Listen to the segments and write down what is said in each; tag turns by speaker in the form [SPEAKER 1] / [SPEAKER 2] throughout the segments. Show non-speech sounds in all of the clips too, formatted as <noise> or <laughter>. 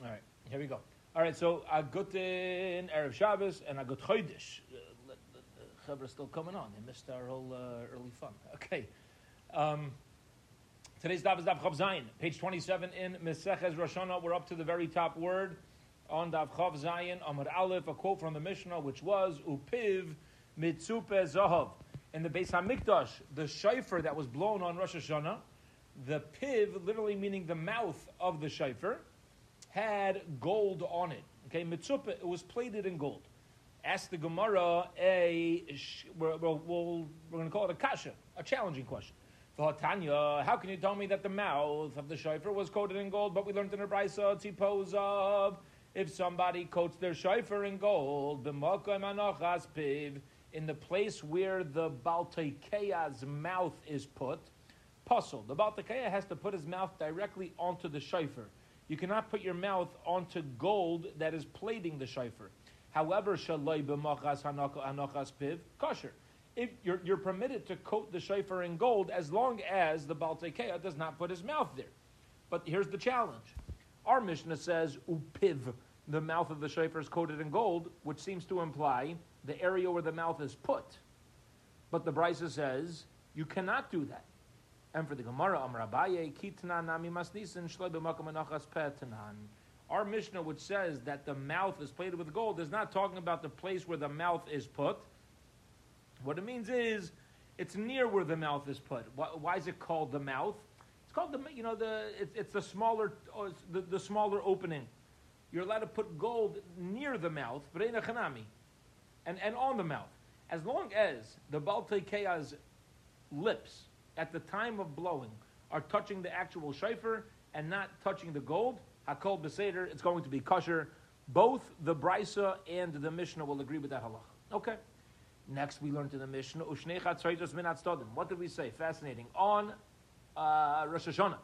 [SPEAKER 1] All right, here we go. All right, so Agutin Erev Shabbos and Agut Chodesh. Uh, the still coming on. They missed our whole uh, early fun. <laughs> Okay. Um, today's Daf is Daf Chav Zayin, page 27 in Meseches Rosh Hashanah. We're up to the very top word on Daf Chav Zayin, Amar Aleph, a quote from the Mishnah, which was Upiv Mitzupe Zahav. In the Beis Hamikdash, the shofar that was blown on Rosh Hashanah, the piv, literally meaning the mouth of the shofar, had gold on it. Okay, mitzupa, it was plated in gold. Ask the Gemara a, we're, we're, we're going to call it a kasha, a challenging question. Tanya, how can you tell me that the mouth of the shofar was coated in gold, but we learned in the Brisa, tzipos of, if somebody coats their shofar in gold, in the place where the Baltekea's mouth is put, puzzle. The Baltekea has to put his mouth directly onto the shofar. You cannot put your mouth onto gold that is plating the shofar. However, shaloi b'machas hanachas piv kosher. If you're, you're, permitted to coat the shofar in gold as long as the Baltekea does not put his mouth there. But here's the challenge. Our Mishnah says upiv, the mouth of the shofar is coated in gold, which seems to imply the area where the mouth is put. But the Brisa says you cannot do that. And for the Gemara, Amar Abaye, Kitna Nami Masnisin Shloi B'Makam Anachas Petanan. Our Mishnah, which says that the mouth is plated with gold, is not talking about the place where the mouth is put. What it means is, it's near where the mouth is put. Why, why is it called the mouth? It's called the, you know, the, it, it's the smaller, oh, the, the smaller opening. You're allowed to put gold near the mouth, chanami, and, and on the mouth. As long as the Baltekea's lips at the time of blowing are touching the actual shofar and not touching the gold, hakol beseder, it's going to be kosher. Both the brisa and the Mishnah will agree with that halach. Okay. Next, we learned in the Mishnah, Ushnecha Tzaitos Minat Stodim. What did we say? Fascinating. On uh, Rosh Hashanah.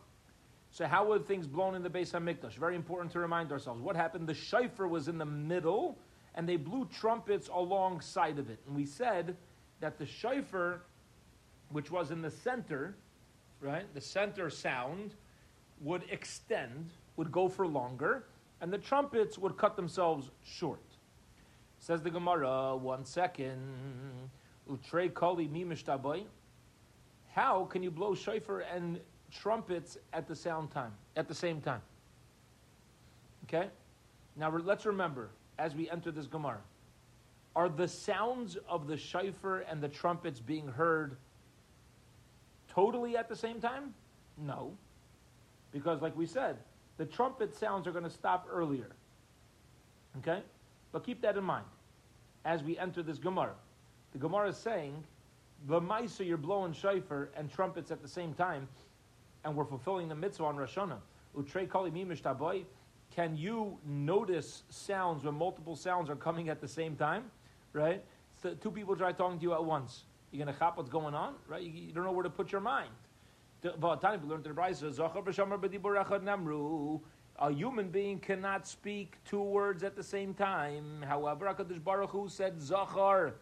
[SPEAKER 1] So, how were things blown in the Beis Hamikdash? Very important to remind ourselves. What happened? The shofar was in the middle, and they blew trumpets alongside of it. And we said that the shofar which was in the center, right? The center sound would extend, would go for longer, and the trumpets would cut themselves short. Says the Gemara, one second. Utre koli mi How can you blow shofar and trumpets at the sound time, at the same time? Okay? Now let's remember, as we enter this Gemara, are the sounds of the shofar and the trumpets being heard totally at the same time? No. Because, like we said, the trumpet sounds are going to stop earlier. Okay? But keep that in mind as we enter this Gemara. The Gemara is saying, the Maisa, you're blowing shofar and trumpets at the same time, and we're fulfilling the mitzvah on Rosh Hashanah. Utrei Can you notice sounds when multiple sounds are coming at the same time? Right? So two people try talking to you at once. You're going to chop what's going on, right? You, you, don't know where to put your mind. A human being cannot speak two words at the same time. However, HaKadosh Baruch Hu said Zachar.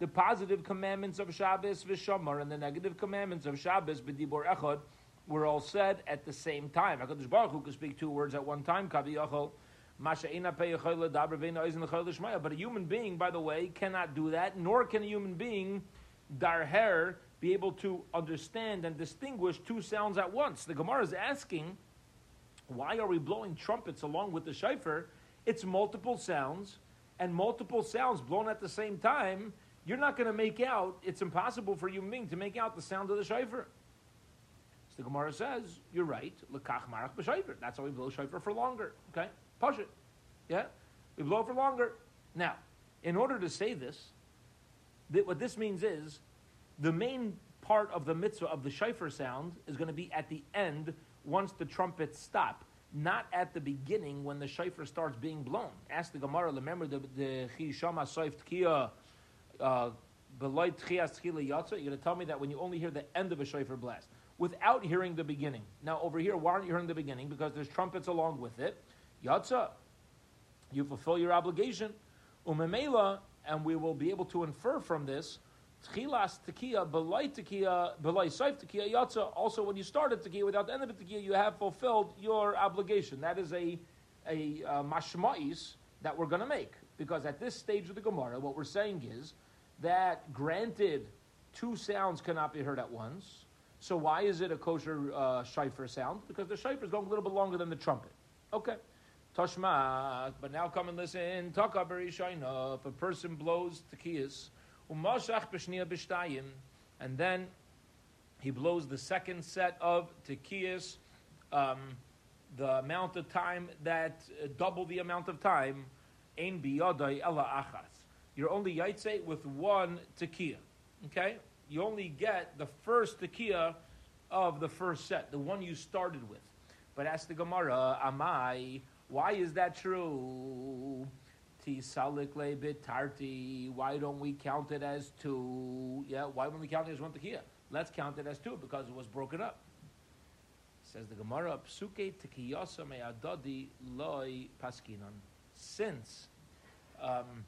[SPEAKER 1] The positive commandments of Shabbos v'shamar and the negative commandments of Shabbos b'dibor echad were all said at the same time. HaKadosh Baruch Hu could speak two words at one time. But a human being, by the way, cannot do that, nor can a human being darher be able to understand and distinguish two sounds at once. The Gemara is asking, why are we blowing trumpets along with the shofar? It's multiple sounds, and multiple sounds blown at the same time. You're not going to make out, it's impossible for human being to make out the sound of the shofar. So the Gemara says, you're right, lekach marach b'shofar. That's why we blow shofar for longer. Okay? Push it. Yeah? We blow for longer. Now, in order to say this, what this means is the main part of the mitzvah of the shofar sound is going to be at the end once the trumpets stop, not at the beginning when the shofar starts being blown. Ask the Gemara, remember the Chishama Soif Tkiya, uh, Beloy Tchias Tchila Yatza? You're going to tell me that when you only hear the end of a shofar blast, without hearing the beginning. Now, over here, why aren't you hearing the beginning? Because there's trumpets along with it. Yatza, you fulfill your obligation. Umemela, and we will be able to infer from this Tchilas tekiya, belay tekiya, belay saif tekiya. Also, when you started tekiya without the end of the tekiya, you have fulfilled your obligation. That is a a uh, mashma'is that we're going to make. Because at this stage of the Gemara, what we're saying is that granted, two sounds cannot be heard at once. So why is it a kosher uh, shofar sound? Because the shofar is going a little bit longer than the trumpet. Okay. Toshma, but now come and listen. Taka Shaina, if a person blows tekiyas, umashach b'shniya b'shtayim, and then he blows the second set of tekiyas, um, the amount of time that uh, double the amount of time, ein biyadai ella achas. You're only yaitse with one tekiah. Okay, you only get the first tekiah of the first set, the one you started with. But ask the Gemara, Amai, why is that true? tarti. Why don't we count it as two? Yeah, why don't we count it as one tekiah? Let's count it as two because it was broken up. Says the Gemara, Psuke tekiyasa me'adadi loy paskinon. Since um,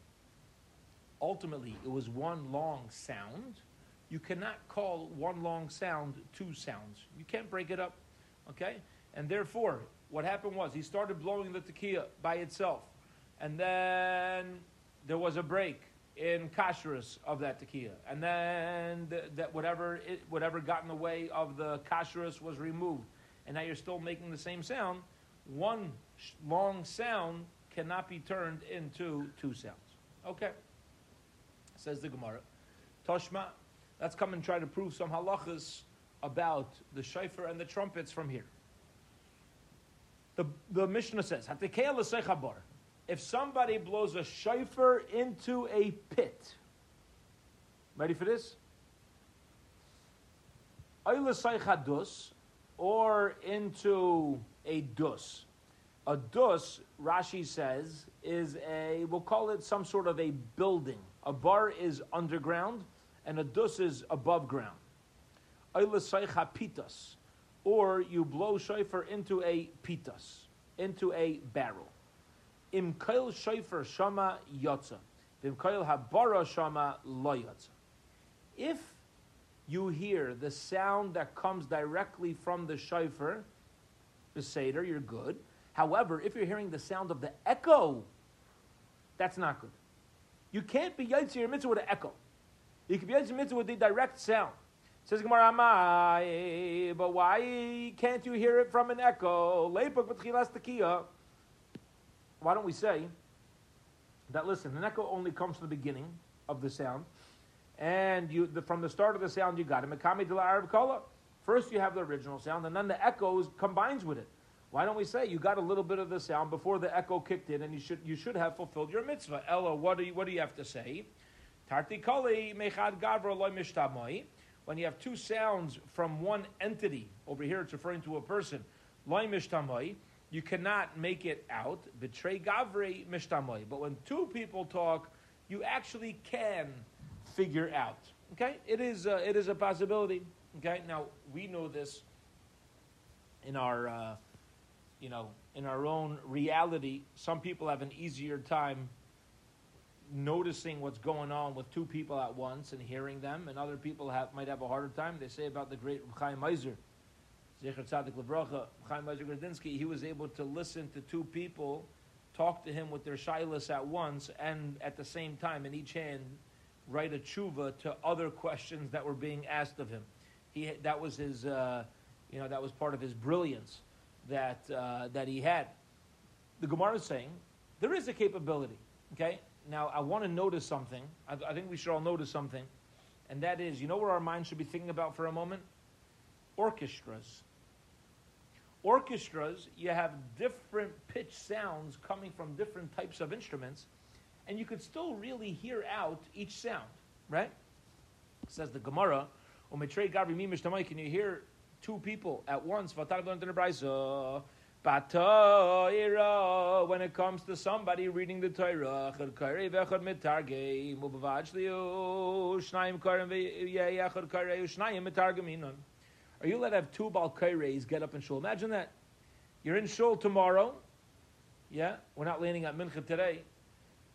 [SPEAKER 1] ultimately it was one long sound, you cannot call one long sound two sounds. You can't break it up, okay? And therefore, what happened was he started blowing the tekiah by itself, and then there was a break in kashrus of that tekiah, and then the, that whatever it, whatever got in the way of the kashrus was removed, and now you're still making the same sound. One sh- long sound cannot be turned into two sounds. Okay, says the Gemara. Toshma, let's come and try to prove some halachas about the shofar and the trumpets from here. The, the Mishnah says, if somebody blows a shofar into a pit, ready for this? Or into a dus. A dus, Rashi says, is a, we'll call it some sort of a building. A bar is underground, and a dus is above ground. pitas or you blow shofar into a pitas, into a barrel. Im kail shofar shama yotza. Im kail habara shama lo. If you hear the sound that comes directly from the shofar, the seder, you're good. However, if you're hearing the sound of the echo, that's not good. You can't be yaitzi mitzvah with an echo. You can be yaitzi mitzvah with the direct sound. Says Gemara, but why can't you hear it from an echo? Why don't we say that? Listen, an echo only comes from the beginning of the sound, and you the, from the start of the sound you got it. First, you have the original sound, and then the echo combines with it. Why don't we say you got a little bit of the sound before the echo kicked in, and you should you should have fulfilled your mitzvah? Ella, what do you, what do you have to say? Tarti kali mechad gavra loy mishtamoi when you have two sounds from one entity, over here it's referring to a person, you cannot make it out, betray gavri mishtamoi. But when two people talk, you actually can figure out. Okay, it is uh, it is a possibility. Okay, now we know this in our uh, you know in our own reality. Some people have an easier time noticing what's going on with two people at once and hearing them, and other people have, might have a harder time. They say about the great Chaim Meiser, Zecher Tzadik Lebrocha, Chaim Meiser Grodzinski, he was able to listen to two people talk to him with their shilas at once, and at the same time, in each hand, write a tshuva to other questions that were being asked of him. He, that was his, uh, you know, that was part of his brilliance that, uh, that he had. The Gemara is saying there is a capability, okay? Now I want to notice something. I, I, think we should all notice something, and that is, you know where our mind should be thinking about for a moment? Orchestras. Orchestras, you have different pitch sounds coming from different types of instruments, and you could still really hear out each sound, right? Says the Gemara, can you hear two people at once? When it comes to somebody reading the Torah, are you allowed to have two Balkaireis get up in shul? Imagine that. You're in shul tomorrow. Yeah, we're not landing at Mincha today,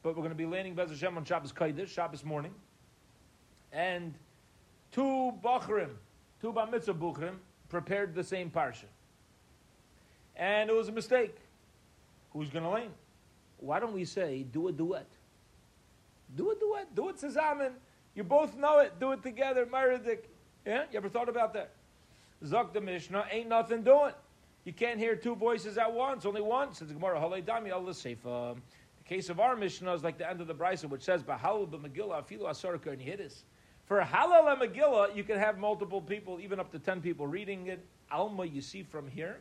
[SPEAKER 1] but we're going to be landing Bez Hashem on Shabbos Kodesh, Shabbos morning. And two Bachrim, two Bar Mitzvah prepared the same parsha and it was a mistake. Who's going to lean? Why don't we say, do a duet? Do a duet. Do it zusammen. You both know it. Do it together. Maradik. Yeah? You ever thought about that? Zok the Mishnah, ain't nothing doing. You can't hear two voices at once, only one. Says the Gemara, Halei Dami Allah Sefer. The case of our Mishnah is like the end of the Brisa, which says, Bahal Megillah Afilu Asarka and Yidis. For Halal and Megillah, you can have multiple people, even up to 10 people reading it. Alma, you see from here.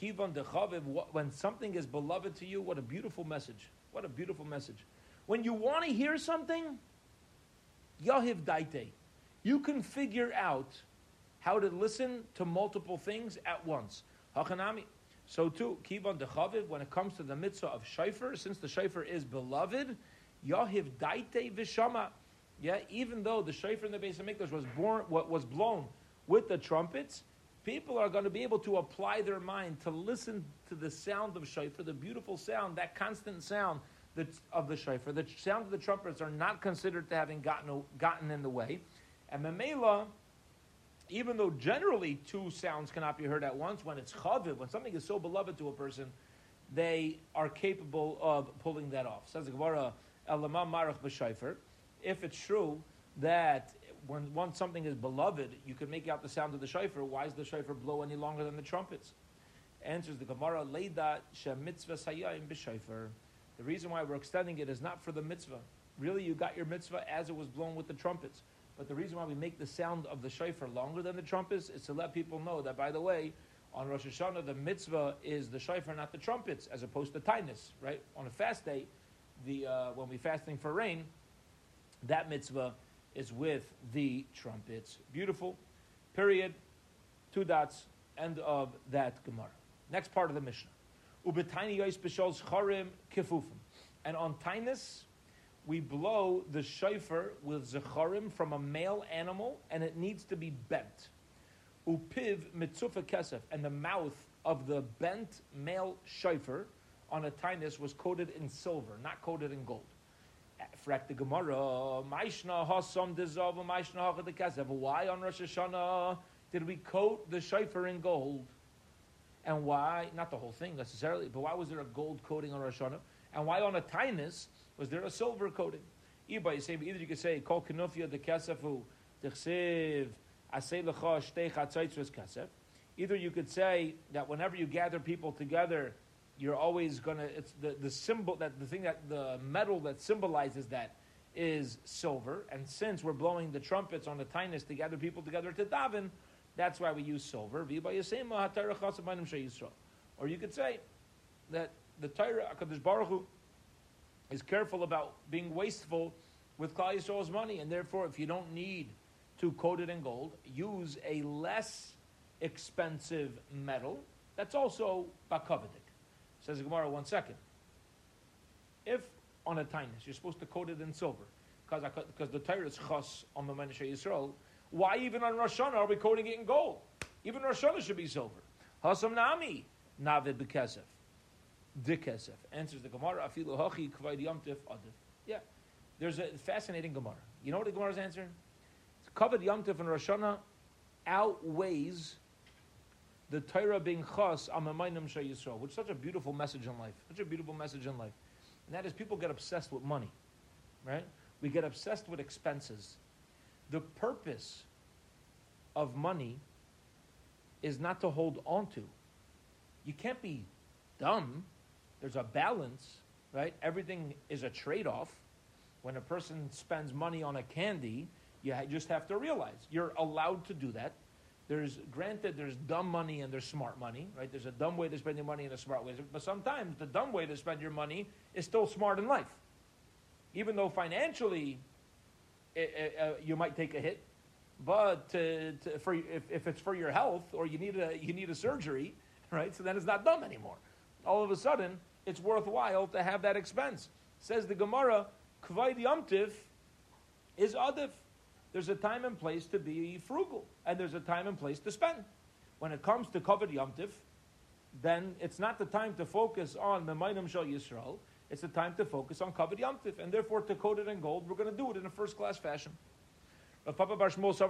[SPEAKER 1] Kivan Dechaviv, when something is beloved to you, what a beautiful message. What a beautiful message. When you want to hear something, Yahiv Daite, you can figure out how to listen to multiple things at once. Hachanami. So too, Kivan Dechaviv, when it comes to the mitzvah of Shaifer, since the Shaifer is beloved, Yahiv Daite Vishama. Yeah, even though the Shaifer in the Beis HaMikdash was born, was blown with the trumpets, people are going to be able to apply their mind to listen to the sound of Shaifer, the beautiful sound, that constant sound of the Shaifer. The sound of the trumpets are not considered to having gotten, gotten in the way. And Mamela, even though generally two sounds cannot be heard at once, when it's chaviv, when something is so beloved to a person, they are capable of pulling that off. Says the Gemara, Elamam Marach. If it's true that when once something is beloved, you can make out the sound of the shofar. Why is the shofar blow any longer than the trumpets? Answers the Gemara, Leida mitzvah sayayim b'shofar. The reason why we're extending it is not for the mitzvah. Really, you got your mitzvah as it was blown with the trumpets. But the reason why we make the sound of the shofar longer than the trumpets is to let people know that, by the way, on Rosh Hashanah, the mitzvah is the shofar, not the trumpets, as opposed to tinus, right? On a fast day, the, uh, when we're fasting for rain, that mitzvah is with the trumpets. Beautiful. Period. Two dots. End of that Gemara. Next part of the Mishnah. Ubetiny yois charim kifufim. And on tinus, we blow the shofar with zecharim from a male animal, and it needs to be bent. Upiv mitzufa kesef, and the mouth of the bent male shofar on a tinus was coated in silver, not coated in gold. Frak the Gemara, Maishna Hasam Dezava, Maishna Hacha the. Why on Rosh Hashanah did we coat the shofar in gold? And why, not the whole thing necessarily, but why was there a gold coating on Rosh Hashanah? And why on a tinus was there a silver coating? Either you could say, Kol Kenufia de Kasefu, Dechsev, Asay Lecha Shtei Chatzaitzvus Kasef. Either you could say that whenever you gather people together, you're always to it's the, the symbol that the thing that the metal that symbolizes that is silver. And since we're blowing the trumpets on the tinus to gather people together to daven that's why we use silver. Or you could say that the Torah HaKadosh Baruch Hu is careful about being wasteful with Klal Yisrael's money. And therefore if you don't need to coat it in gold use a less expensive metal that's also bakavidik Says the Gemara, one second. If on a tinus you're supposed to coat it in silver, because the Torah is chas on the Menashe Yisrael, why even on Rosh Hashanah are we coating it in gold? Even Rosh Hashanah should be silver. Hasam nami navid bekesef. Dikesef. Answers the Gemara, afilu hachi kvayd yamtif adif. Yeah. There's a fascinating Gemara. You know what the Gemara's answer? Covered yamtif and Rosh Hashanah outweighs the Torah being chas amamayim shay Yisrael, which is such a beautiful message in life. Such a beautiful message in life. And that is people get obsessed with money, right? We get obsessed with expenses. The purpose of money is not to hold on to. You can't be dumb. There's a balance, right? Everything is a trade off. When a person spends money on a candy, you just have to realize you're allowed to do that there's granted there's dumb money and there's smart money, right? There's a dumb way to spend your money and a smart way. But sometimes the dumb way to spend your money is still smart in life, even though financially it, it, uh, you might take a hit. But to, to, for, if, if it's for your health or you need a you need a surgery, right? So then it's not dumb anymore. All of a sudden, it's worthwhile to have that expense. Says the Gemara, Kvaid Yamtiv is Adif. There's a time and place to be frugal, and there's a time and place to spend. When it comes to covered yomtiv, then it's not the time to focus on Memainim Shal Yisrael. It's the time to focus on covered yomtiv, and therefore to coat it in gold, we're going to do it in a first class fashion. Rav Papa Bar Shmuel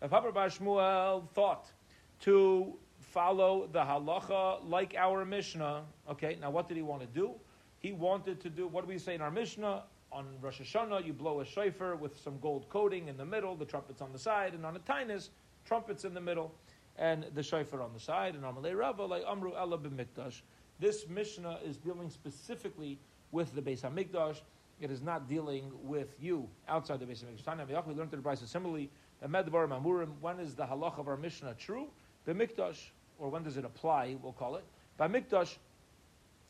[SPEAKER 1] Rav Papa Bar Shmuel thought to follow the halacha like our Mishnah. Okay, now what did he want to do? He wanted to do, what do we say in our Mishnah? On Rosh Hashanah, you blow a shofar with some gold coating in the middle, the trumpets on the side, and on a tainus, trumpets in the middle, and the shofar on the side, and Amalei Rava, like Amru Ella b'mikdash. This Mishnah is dealing specifically with the Beis HaMikdash. It is not dealing with you outside the Beis HaMikdash. We learned to the price similarly, Medvar Mamurim, when is the halach of our Mishnah true? The Mikdash, or when does it apply, we'll call it. By Mikdash,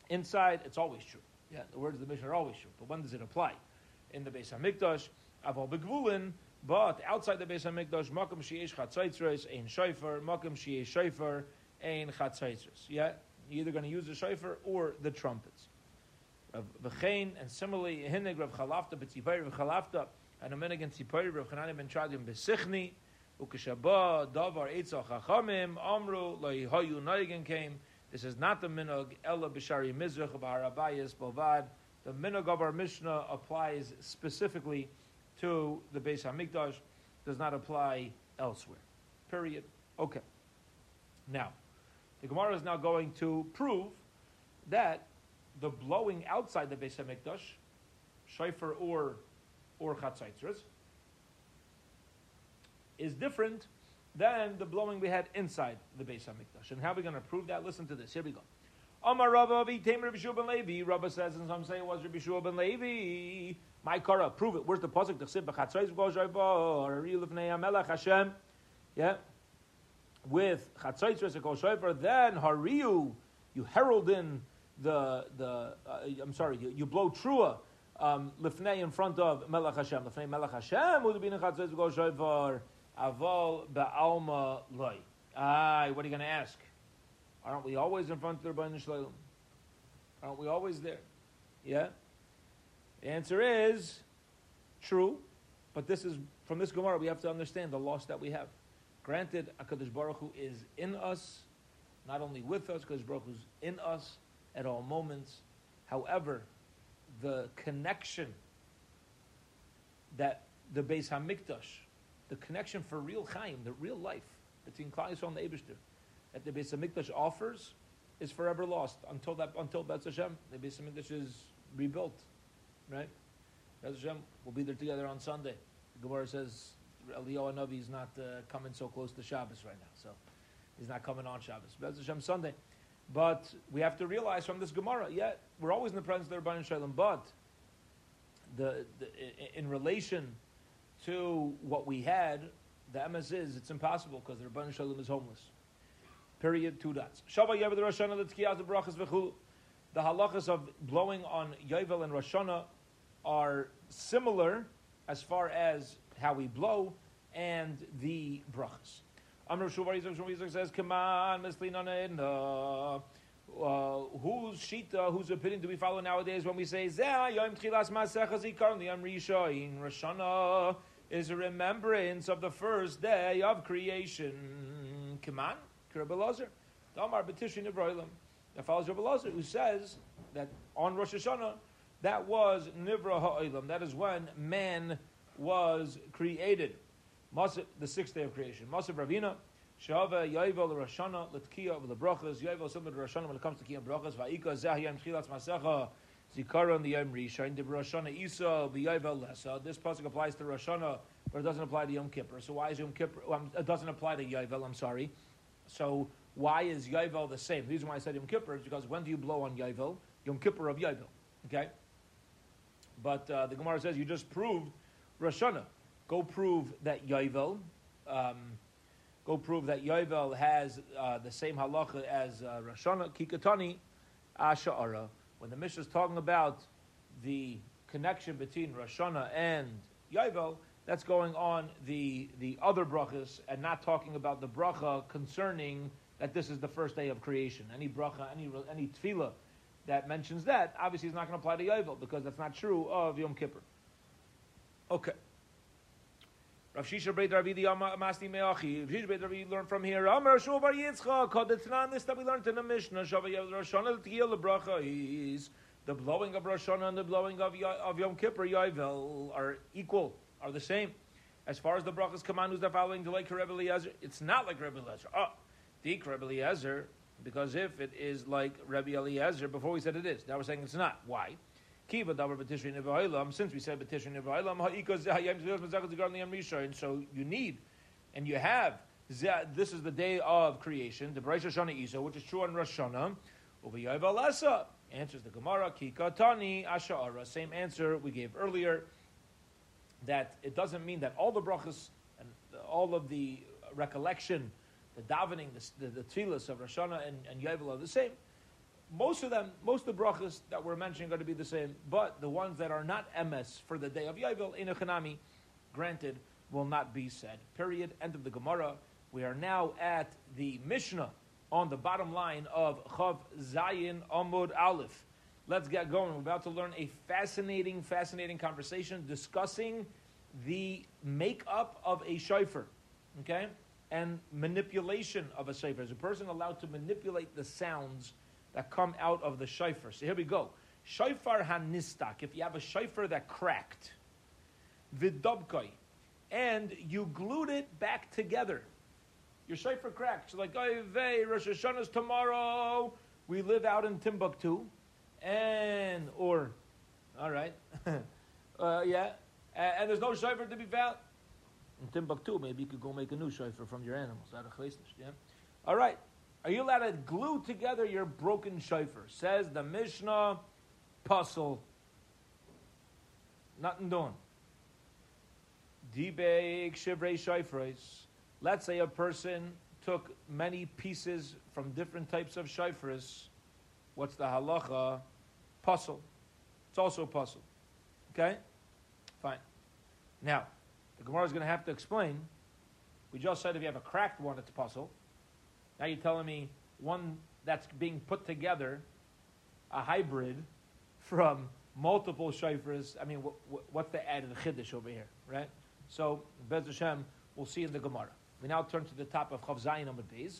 [SPEAKER 1] inside, it's always true. Yeah, the words of the Mishnah are always true. But when does it apply? In the Beis HaMikdash, Aval Begvulin, but outside the Beis HaMikdash, Makam Sheyesh Chatzaitzres, Ein Shofar, Makam Sheyesh Shofar, Ein Chatzaitzres. Yeah, you're either going to use the shofar or the trumpets. V'chein, and similarly, Hinig Rav Chalafta, B'tzipayr Rav Chalafta, and a against Tzipayr Rav Chanani ben Chadim B'sichni, Ukeshaba, Davar, Eitzah Chachamim, Amru, Loi Hayu Noigen came. This is not the minog Ella B'shari Mizrach B'harabayas Bovad. The minog of our Mishnah applies specifically to the Beis Hamikdash, does not apply elsewhere. Period. Okay. Now, the Gemara is now going to prove that the blowing outside the Beis Hamikdash, shofar or or chatzaitzras, is different than the blowing we had inside the Beis Hamikdash. And how are we going to prove that? Listen to this. Here we go. Amar Rabba Vitem Rabbi Shua ben Levi. Rabba says, and some say it was Rabbi Shua ben Levi. My Kara, prove it. Where's the pasuk? The chsib b'chatzais v'gozhay or real of Hashem. Yeah, with chatzais v'sekol shofar. Then hariu, you herald in the the. Uh, I'm sorry, you, you blow trua. Um, lifnei in front of Melech Hashem. Lifnei Melech Hashem would be in chatzais v'gol shofar. Aval ba'alma loy. Ah, what are you going to ask? Aren't we always in front of the Rebbeinu Shalom? Aren't we always there? Yeah. The answer is true, but this is from this Gemara we have to understand the loss that we have. Granted, Hakadosh Baruch Hu is in us, not only with us, because Baruch Hu is in us at all moments. However, the connection that the Beis Hamikdash, the connection for real Chaim, the real life between Klal Yisrael and the Eibushter, that the Beis Hamikdash offers, is forever lost until that until Beis Hashem, the Beis Hamikdash is rebuilt, right? Bez Hashem will be there together on Sunday. The Gemara says Eliyahu Navi is not uh, coming so close to Shabbos right now, so he's not coming on Shabbos. Bez Hashem Sunday. But we have to realize from this Gemara, yeah, we're always in the presence of the Rabban Shalom, but the, the, in relation to what we had, the MS is it's impossible because the Rabban Shalom is homeless. Period. Two dots. Shabbat Yever the Roshana the Tkiyaz the Brachas. The halachas of blowing on Yovel and Roshana are similar as far as how we blow and the brachas. Amr Shuvar Yizak says, "Come on, Mislin uh, whose shita, whose opinion do we follow nowadays when we say Zeh Yom Tchilas Masechas Ikar Yom Rishon Roshana is a remembrance of the first day of creation? Come on, Damar B'Tishin Nevroilim. That follows Rabbi Lazar, who says that on Rosh Hashanah, that was Nivra Ha'olam. That is when man was created. The sixth day of creation. Masav Ravina, Shava Yovel Roshana Letkiya of the Brachas. Yovel similar to Roshana when it comes to Kiyam Brachas. Va'ika Zahiyam Chilas Masecha. Zikaron the Yom Rishon. The Roshana Isa B'Yovel Lesa. This pasuk applies to Roshana, but it doesn't apply to Yom Kippur. So why is Yom Kippur? Um, it doesn't apply to Yovel. I'm sorry. So why is Yovel the same? The reason why I said Yom Kippur is because when do you blow on Yovel? Yom Kippur of Yovel. Okay. But uh, the Gemara says you just proved Roshana. Go prove that Yovel. Um, go prove that Yovel has uh, the same halacha as uh, Roshana. Kikatani Asha'ara. When the Mishnah is talking about the connection between Roshana and Yovel, that's going on the the other brachas and not talking about the bracha concerning that this is the first day of creation. Any bracha, any any tefillah that mentions that, obviously is not going to apply to Yovel because that's not true of Yom Kippur. Okay. Rav Shisha Breit Ravi the Meachi. Rav Shisha Breit Ravi learned from here. Amar Shovar Yitzchak. Called the Tanan this that we learned in the Mishnah. Shavar Yev Roshana L'Tiyel Bracha is the blowing of Rosh and the blowing of, of Yom Kippur Yovel are equal, are the same. As far as the brachas command, who's the following, like Rebbe Eliezer, it's not like Rebbe Eliezer. Oh, Dik Rabbi Eliezer, because if it is like Rabbi Eliezer, before we said it is, now we're saying it's not. Why? Kiva davar b'tishrei neva'ilam. Since we said b'tishrei neva'ilam, ha'ikos ha'yem zeh mazakot zigar liyam rishon. So you need, and you have. This is the day of creation, the Rosh Hashanah Isa, which is true on Rosh Hashanah. Uviyav alasa answers the Gemara. Kikatani asha'ara. Same answer we gave earlier. That it doesn't mean that all the brachas and all of the recollection, the davening, the, the, the tefillas of Rosh Hashanah and, and Yovel are the same most of them, most of the brachas that we're mentioning are going to be the same, but the ones that are not MS for the day of Yovel, in Chanami, granted, will not be said. Period. End of the Gemara. We are now at the Mishnah on the bottom line of Chav Zayin Amud Aleph. Let's get going. We're about to learn a fascinating, fascinating conversation discussing the makeup of a shofar, okay, and manipulation of a shofar. Is a person allowed to manipulate the sounds that come out of the shofar. So here we go. Shofar hanistak. If you have a shofar that cracked, vidobkoi, and you glued it back together. Your shofar cracked. So like, oh, vey, Rosh Hashanah's tomorrow. We live out in Timbuktu, and or, all right, <laughs> uh, yeah, and, and, there's no shofar to be found in Timbuktu. Maybe you could go make a new shofar from your animals out of. Yeah, all right. Are you allowed to glue together your broken shofar? Says the Mishnah, puzzle. Nothing doing. Dibeg shivrei shofars. Let's say a person took many pieces from different types of shofars. What's the halacha? Puzzle. It's also a puzzle. Okay? Fine. Now, the Gemara is going to have to explain. We just said if you have a cracked one, it's a puzzle. Now you're telling me one that's being put together, a hybrid <laughs> from multiple shofars. I mean, what's the added chiddush over here, right? So, Bez Hashem, we'll see in the Gemara. We now turn to the top of Chav Zayin Amud Beis.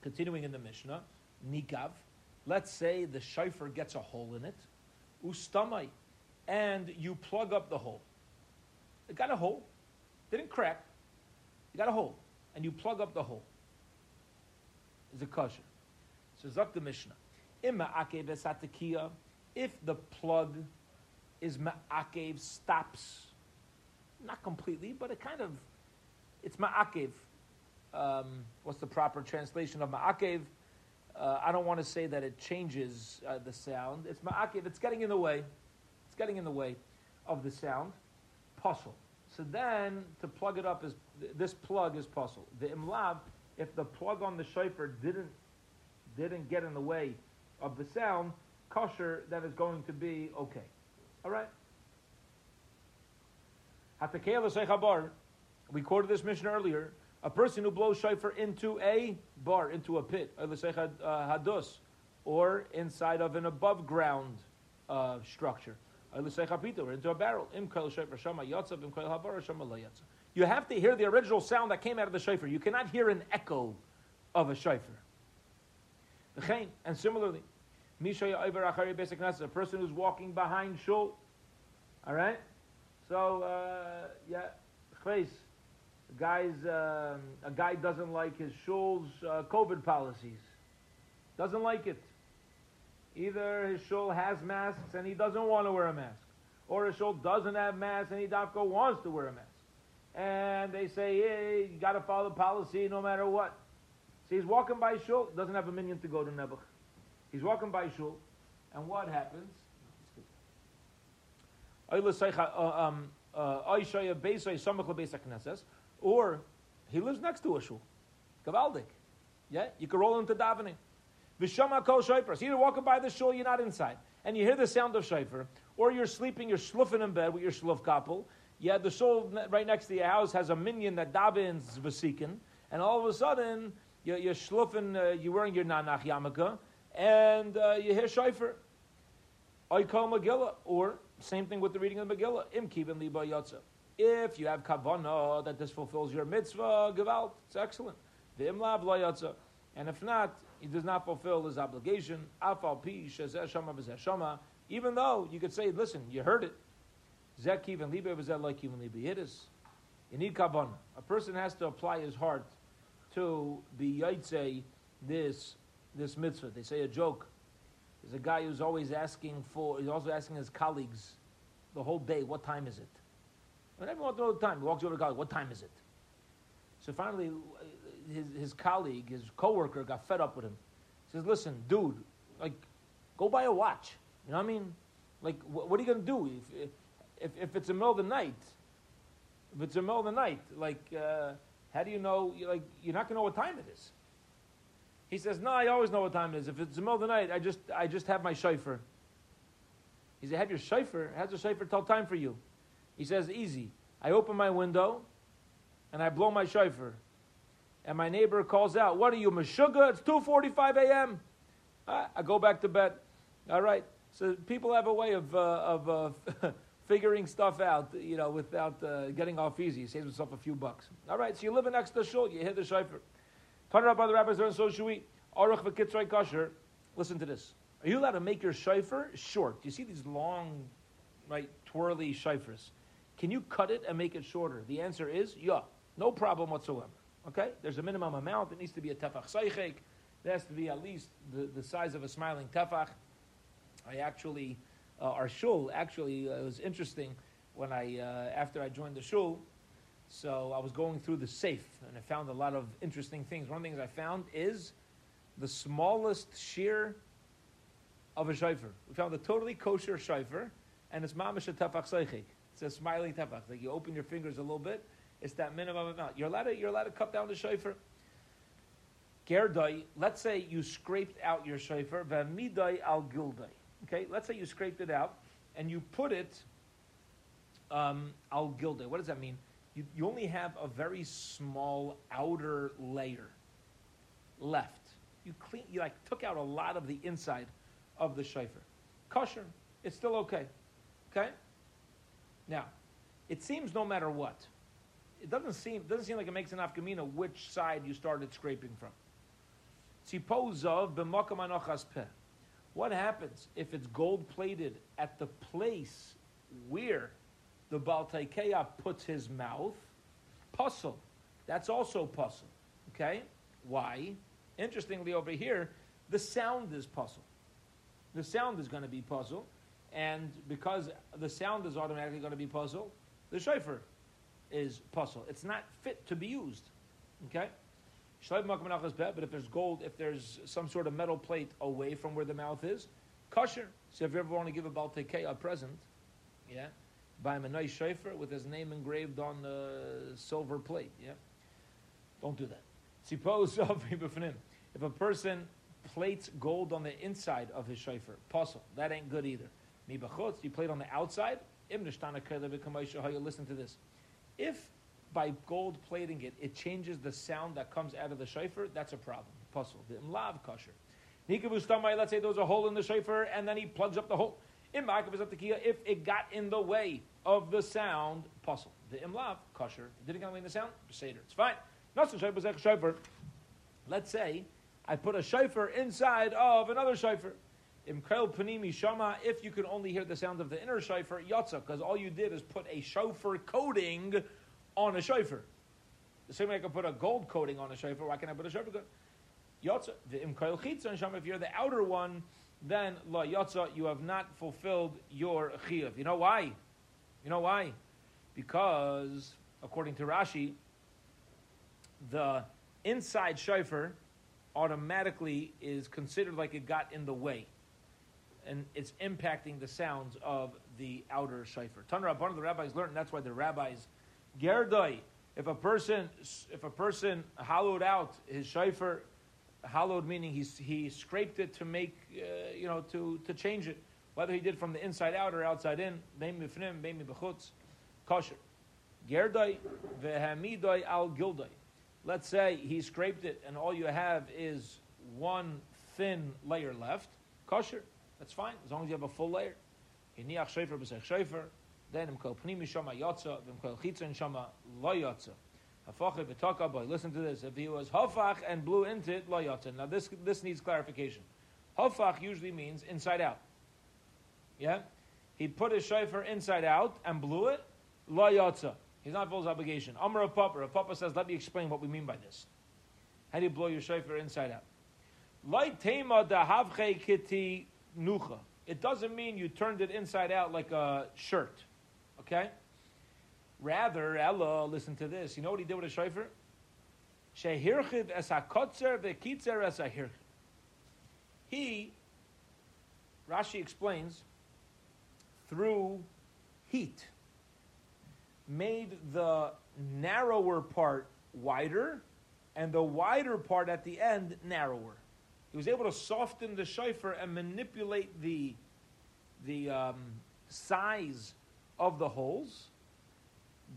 [SPEAKER 1] Continuing in the Mishnah, Nikav. Let's say the shofar gets a hole in it, ustamai, and you plug up the hole. It got a hole, didn't crack. You got a hole, and you plug up the hole is a kosher. So Zok the Mishnah. If the plug is ma'akev, stops, not completely, but it kind of, it's ma'akev. Um, what's the proper translation of ma'akev? Uh, I don't want to say that it changes uh, the sound. It's ma'akev. It's getting in the way. It's getting in the way of the sound. Puzzle. So then to plug it up is this plug is puzzle. The imlav if the plug on the shofar didn't didn't get in the way of the sound, kosher, that is going to be okay. All right. We quoted this Mishnah earlier. A person who blows shofar into a bar, into a pit, uh, hadus, or inside of an above ground uh, structure, or into a barrel. You have to hear the original sound that came out of the shofar. You cannot hear an echo of a shofar. And similarly, a person who's walking behind shul. All right? So, uh, yeah, guy's, um, a guy doesn't like his shul's uh, COVID policies. Doesn't like it. Either his shul has masks and he doesn't want to wear a mask, or his shul doesn't have masks and he dafko wants to wear a mask and they say, hey, you got to follow the policy no matter what. So he's walking by shul, doesn't have a minyan to go to Nebuch. He's walking by shul, and what happens? Uh, um, uh, or he lives next to a shul. Gavaldik. Yeah, you can roll into davening. Vishama kol shofar. So you're walking by the shul, you're not inside, and you hear the sound of shofar, or you're sleeping, you're sluffing in bed with your shluff couple, yeah, the shul right next to your house has a minion that davins vasikin, and all of a sudden you're, you're uh, you're wearing your nanach yamaka, and uh, you hear shofar. I call Megillah, or same thing with the reading of the Megillah. Im kibin liba yotza. If you have kavana that this fulfills your mitzvah, gewalt, it's excellent. The imlav yotza. And if not, he does not fulfill his obligation. Afal pi shama Even though you could say, listen, you heard it. Zekiv and Libe like even Libe. It is. You need kavanah. A person has to apply his heart to be yaitse this this mitzvah. They say a joke. There's a guy who's always asking for. He's also asking his colleagues the whole day, "What time is it?" And everyone to the time. He walks over to the colleague, "What time is it?" So finally, his his colleague, his coworker, got fed up with him. He says, "Listen, dude, like, go buy a watch. You know what I mean? Like, wh- what are you gonna do if, if if if it's the middle of the night? If it's the middle of the night, like, uh, how do you know? You're like, you're not gonna know what time it is." He says, "No, I always know what time it is. If it's the middle of the night, I just I just have my shofar." He said, "Have your shofar? How's the shofar tell time for you?" He says, "Easy. I open my window, and I blow my shofar, and my neighbor calls out, "What are you, Meshuggah? It's 2:45 a.m." Ah, I go back to bed. All right. So people have a way of uh, of uh, <laughs> figuring stuff out, you know, without uh, getting off easy. He saves himself a few bucks. All right. So you live next to shul, you hit the shofar. Turn up by the rabbis and so should we. Aruch v'kitzrei kosher. Listen to this. Are you allowed to make your shofar short? You see these long, right, twirly shofars? Can you cut it and make it shorter? The answer is yeah, no problem whatsoever. Okay, there's a minimum amount. It needs to be a tefach seichek. There has to be at least the, the size of a smiling tefach. I actually, uh, our shul actually uh, it was interesting when I uh, after I joined the shul. So I was going through the safe and I found a lot of interesting things. One of the things I found is the smallest shear of a shofar. We found a totally kosher shofar, and it's mamash a seichik. It's a smiling tefach. Like you open your fingers a little bit, it's that minimum amount. You're allowed to, you're allowed to cut down the shofar. Gerdai, let's say you scraped out your shofar, v'amidai al gildai. Okay, let's say you scraped it out, and you put it um, al gildai. What does that mean? You, you only have a very small outer layer left. You clean, you like took out a lot of the inside of the shofar. Kosher, it's still okay. Okay. Now, it seems no matter what, it doesn't seem doesn't seem like it makes an afkamina which side you started scraping from. Suppose of b'makam anochas peh. What happens if it's gold plated at the place where the Baltaikeya puts his mouth? Puzzle. That's also puzzle. Okay? Why? Interestingly, over here, the sound is puzzle. The sound is going to be puzzle, and because the sound is automatically going to be puzzle, the shofar is puzzle. It's not fit to be used. Okay? But if there's gold, if there's some sort of metal plate away from where the mouth is, kosher. So if you ever want to give a Balteke a present, yeah, buy him a nice shofar with his name engraved on the silver plate, yeah. Don't do that. Suppose <laughs> if a person plates gold on the inside of his shofar, puzzle, that ain't good either. You plate on the outside, listen to this. If by gold plating it, it changes the sound that comes out of the shofar, that's a problem. Puzzle. The imlav kosher. Let's say there was a hole in the shofar and then he plugs up the hole. If it got in the way of the sound, puzzle. The imlav kosher. Did it get in the sound? Seder. It's fine. Let's say I put a shofar inside of another shofar. Imkrel panimi shama. If you can only hear the sound of the inner shofar, yotza, because all you did is put a shofar coating on a shofar. The same way I can put a gold coating on a shofar, why can't I put a shofar coating? Yotza, the shama, if you're the outer one, then la yotza, you have not fulfilled your chiyuv. You know why? You know why? Because, according to Rashi, the inside shofar automatically is considered like it got in the way. And it's impacting the sounds of the outer shofar. Tanra, one of the rabbis learned, and that's why the rabbis Gerdai, if a person if a person hollowed out his shofar, hollowed meaning he he scraped it to make uh, you know to to change it, whether he did from the inside out or outside in, beim mifnim, beim bechutz, kosher. Gerdai vehamidai al gildai. Let's say he scraped it and all you have is one thin layer left, kosher. That's fine as long as you have a full layer. Then imkol pnimi shama yotza, imkol chitzon shama lo yotza. Hafachah b'taka boy. Listen to this. If he was hafach and blew into it, lo yotza. Now this this needs clarification. Hafach usually means inside out. Yeah, he put his shofar inside out and blew it. Lo yotza. He's not full his obligation. Amar Papa. Papa says, let me explain what we mean by this. How do you blow your shofar inside out? It doesn't mean you turned it inside out like a shirt. Okay? Rather, Ella, listen to this. You know what he did with a shofar? Shehirchiv es hakotzer v'kitzer es ahirchiv. He, Rashi explains, through heat, made the narrower part wider and the wider part at the end narrower. He was able to soften the shofar and manipulate the, the um, size of the holes.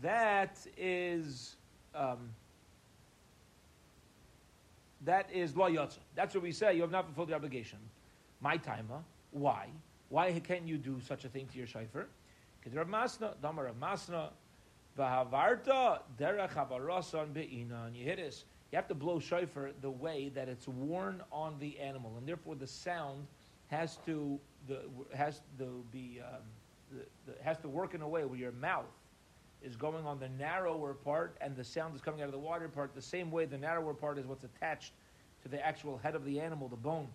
[SPEAKER 1] That is um, that is lo yotza. That's what we say. You have not fulfilled the obligation. My timer. Why? Why can't you do such a thing to your shofar? Because Rav Masna, Damar Rav Masna, v'havarta derech havarasan be'ina. And you hear this. You have to blow shofar the way that it's worn on the animal, and therefore the sound has to the has to be um, the, the, has to work in a way where your mouth is going on the narrower part and the sound is coming out of the wider part the same way the narrower part is what's attached to the actual head of the animal, the bone,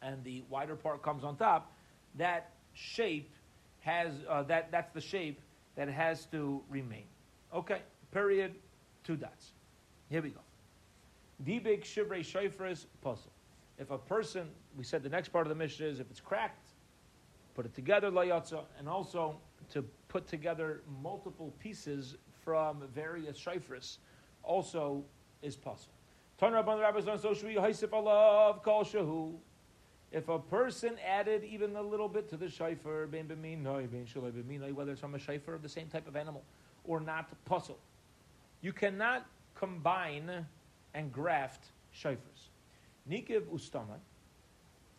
[SPEAKER 1] and the wider part comes on top. That shape has uh, that that's the shape that has to remain. Okay, period. Two dots. Here we go. Dibik shivrei shofres pasol. If a person, we said the next part of the Mishnah is if it's cracked, put it together layatza, and also to put together multiple pieces from various shofres also is possible. If a person added even a little bit to the shofar, whether it's from a shofar of the same type of animal or not, pasol. You cannot combine and graft shofars. Nikiv ustama,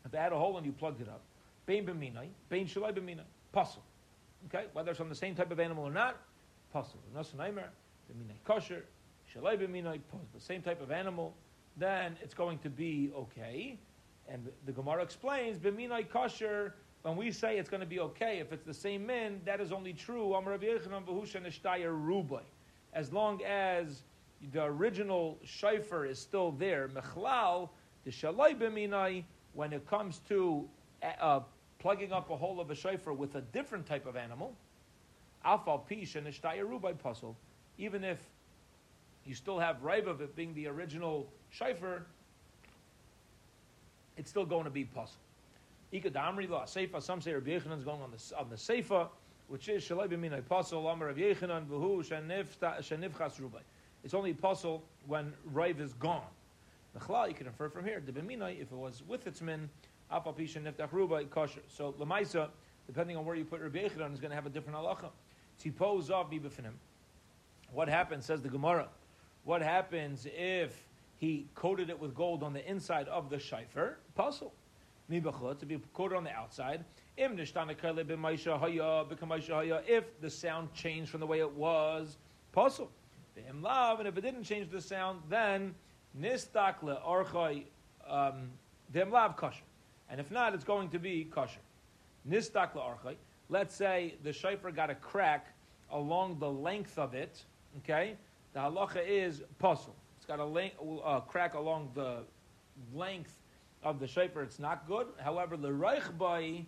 [SPEAKER 1] if they had a hole and you plugged it up, bein b'minai, bein shalai b'minai. Okay, whether it's from the same type of animal or not, pasol. Nasanaimer, b'minai kosher, shalai b'minai, pasol. The same type of animal, then it's going to be okay. And the Gemara explains, b'minai kosher, when we say it's going to be okay, if it's the same min, that is only true. As long as the original shofar is still there, mechlal, the shalai b'minai, when it comes to uh, plugging up a hole of a shofar with a different type of animal, alfal pish and rubai pasol, even if you still have rive of it being the original shofar, it's still going to be pasol. Ika damri la seifa. Some say Rabbi Yechanan is going on the on the seifa, which is shalai b'minai pasol. Amar Rabbi Yechanan v'hu shenivchas rubai. It's only pasol when rive is gone. Mechlal, you can infer from here. The b'minai, if it was with its min, apapisha niftach rubai kosher. So lemaisa, depending on where you put Rabbi Yechanan, is going to have a different halacha. Of bibafinim. What happens? Says the Gemara. What happens if he coated it with gold on the inside of the shofar? Pasol. Mibachot to be coated on the outside. If the sound changed from the way it was, pasol. And if it didn't change the sound, then nistakle orchoi um, v'im lav kosher. And if not, it's going to be kosher. Nistakle orchoi. Let's say the shofar got a crack along the length of it. Okay, the halacha is pasol. It's got a length, uh, crack along the length of the shofar. It's not good. However, the reichbai,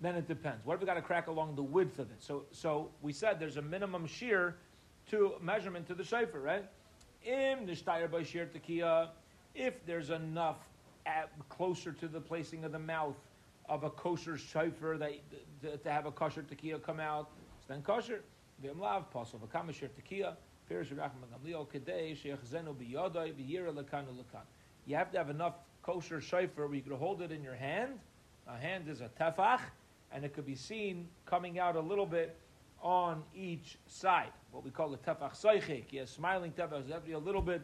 [SPEAKER 1] then it depends. What if we got a crack along the width of it? So, so we said there's a minimum shear to measurement to the shofar, right? Im nishtayr by shir tekiya, if there's enough at, closer to the placing of the mouth of a kosher shofar that to, to have a kosher tekiya come out, then kosher. V'im lav pasol v'kama shir tekiya. Pirish Rabban Gamliel Kedei Sheichzenu Biyadai Biyira Lekanu Lekan. You have to have enough kosher shofar where you could hold it in your hand. A hand is a tefach, and it could be seen coming out a little bit on each side, what we call the tefach soichik. Yes, smiling tefach, to be a little bit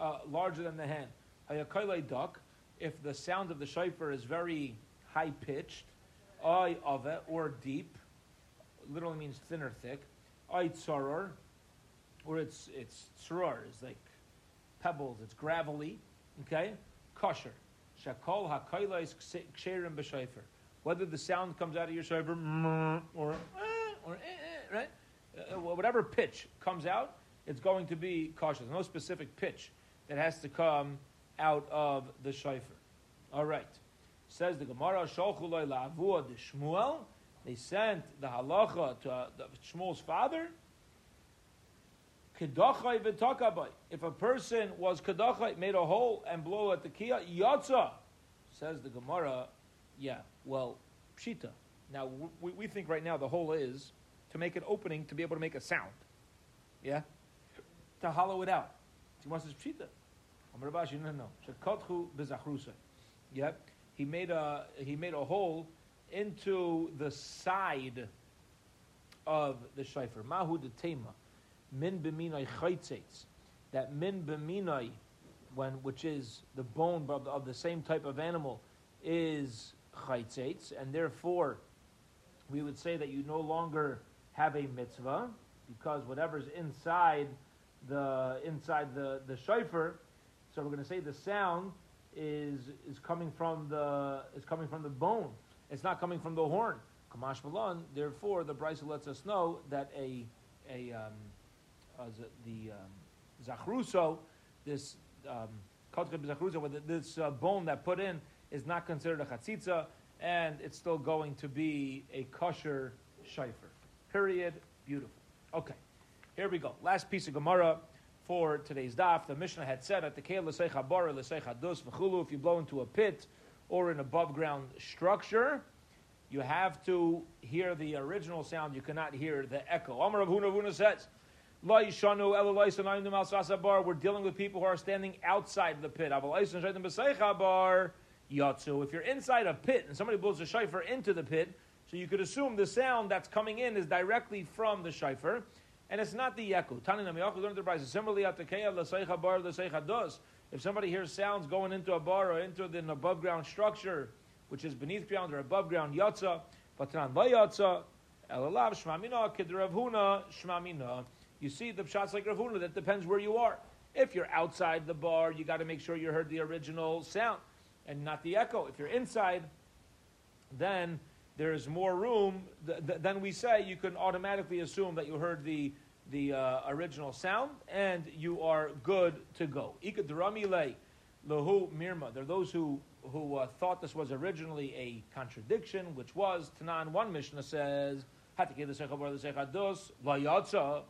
[SPEAKER 1] uh, larger than the hand. Hayakailei duck, if the sound of the shofar is very high pitched, ay ave, or deep, literally means thin or thick, ay tsoror, or it's, it's tsoror, it's like pebbles, it's gravelly, okay? Kosher. Shakol hakailais ksherim b'shofar. Whether the sound comes out of your shofar, or, or, eh, right? Uh, whatever pitch comes out, it's going to be cautious. No specific pitch that has to come out of the shofar. All right. Says the Gemara, Sholchuloi la'avua de Shmuel. They sent the halacha to uh, the, Shmuel's father. Kedachai v'takabai. If a person was kedachai, made a hole and blow at the kia, yatza. Says the Gemara, yeah, well, pshita. Now, we, we think right now the hole is to make an opening to be able to make a sound. Yeah? To hollow it out. He wants his pshita. Amar Rav Ashi, no, no. Shekotchu. Yep. He made a he made a hole into the side of the shayfer. Mahu de tema, min b'minai chaytzetz. That min b'minai, when which is the bone of the, of the same type of animal, is chaytzetz, and therefore we would say that you no longer have a mitzvah because whatever's inside the inside the the shofar. So we're going to say the sound is is coming from the is coming from the bone. It's not coming from the horn. Kamash. Therefore, the Brisa lets us know that a a um, uh, the um, zachruso, this um, zachruso, this uh, bone that put in is not considered a chatzitza, and it's still going to be a kosher shayfer. Period. Beautiful. Okay, here we go. Last piece of Gemara for today's daf. The Mishnah had said at the L'Seicha Bara Dus V'chulu, if you blow into a pit or an above ground structure, you have to hear the original sound. You cannot hear the echo. Amar Rav Huna Huna says, we're dealing with people who are standing outside the pit. If you're inside a pit and somebody blows a shofar into the pit, so you could assume the sound that's coming in is directly from the shofar and it's not the echo. Similarly, Atakeya, Laseicha Bar, Laseicha Dos. if somebody hears sounds going into a bar or into an above ground structure, which is beneath ground or above ground, yatsa, patran vayatsa, elalav shmamina kidravhuna shmamina. You see the shots like Rav Huna, that depends where you are. If you're outside the bar, you got to make sure you heard the original sound and not the echo. If you're inside, then there's more room. Then we say you can automatically assume that you heard the the uh, original sound, and you are good to go. Mirma. There are those who who uh, thought this was originally a contradiction, which was Tanan. One Mishnah says layatza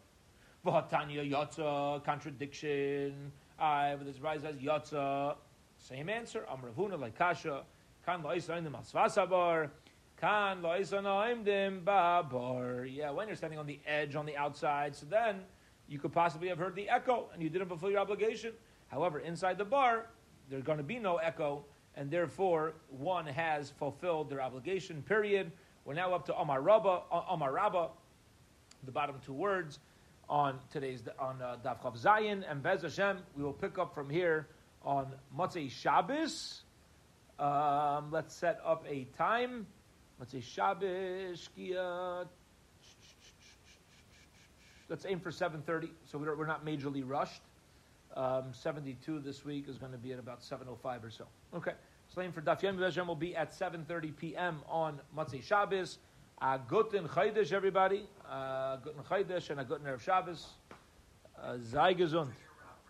[SPEAKER 1] v'hatanya yatza contradiction. I but this rise as yatza. Same answer. Amravuna like kasha. Kan la'israin the Kan. Yeah, when you're standing on the edge, on the outside, so then you could possibly have heard the echo and you didn't fulfill your obligation. However, inside the bar, there's going to be no echo, and therefore one has fulfilled their obligation. Period. We're now up to Amar Rabba, Amar Rabba, the bottom two words on today's on uh, Daf Chav Zayin and Bez Hashem. We will pick up from here on Motzei Shabbos. Um, let's set up a time let's say Shabbos, Shkia. Let's aim for 7.30, so we're, we're not majorly rushed. Um, 72 this week is going to be at about 7.05 or so. Okay, so aim for Daf Yom will be at 7.30 p.m. on Motzei Shabbos. A guten Chaydish, everybody. A guten Chaydish and a guten Erev Shabbos. Sei gesund.